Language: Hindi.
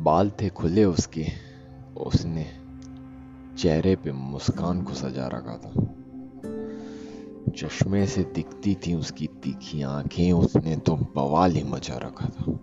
बाल थे खुले उसके, उसने चेहरे पे मुस्कान को सजा रखा था। चश्मे से दिखती थी उसकी तीखी आँखें, उसने तो बवाल ही मचा रखा था।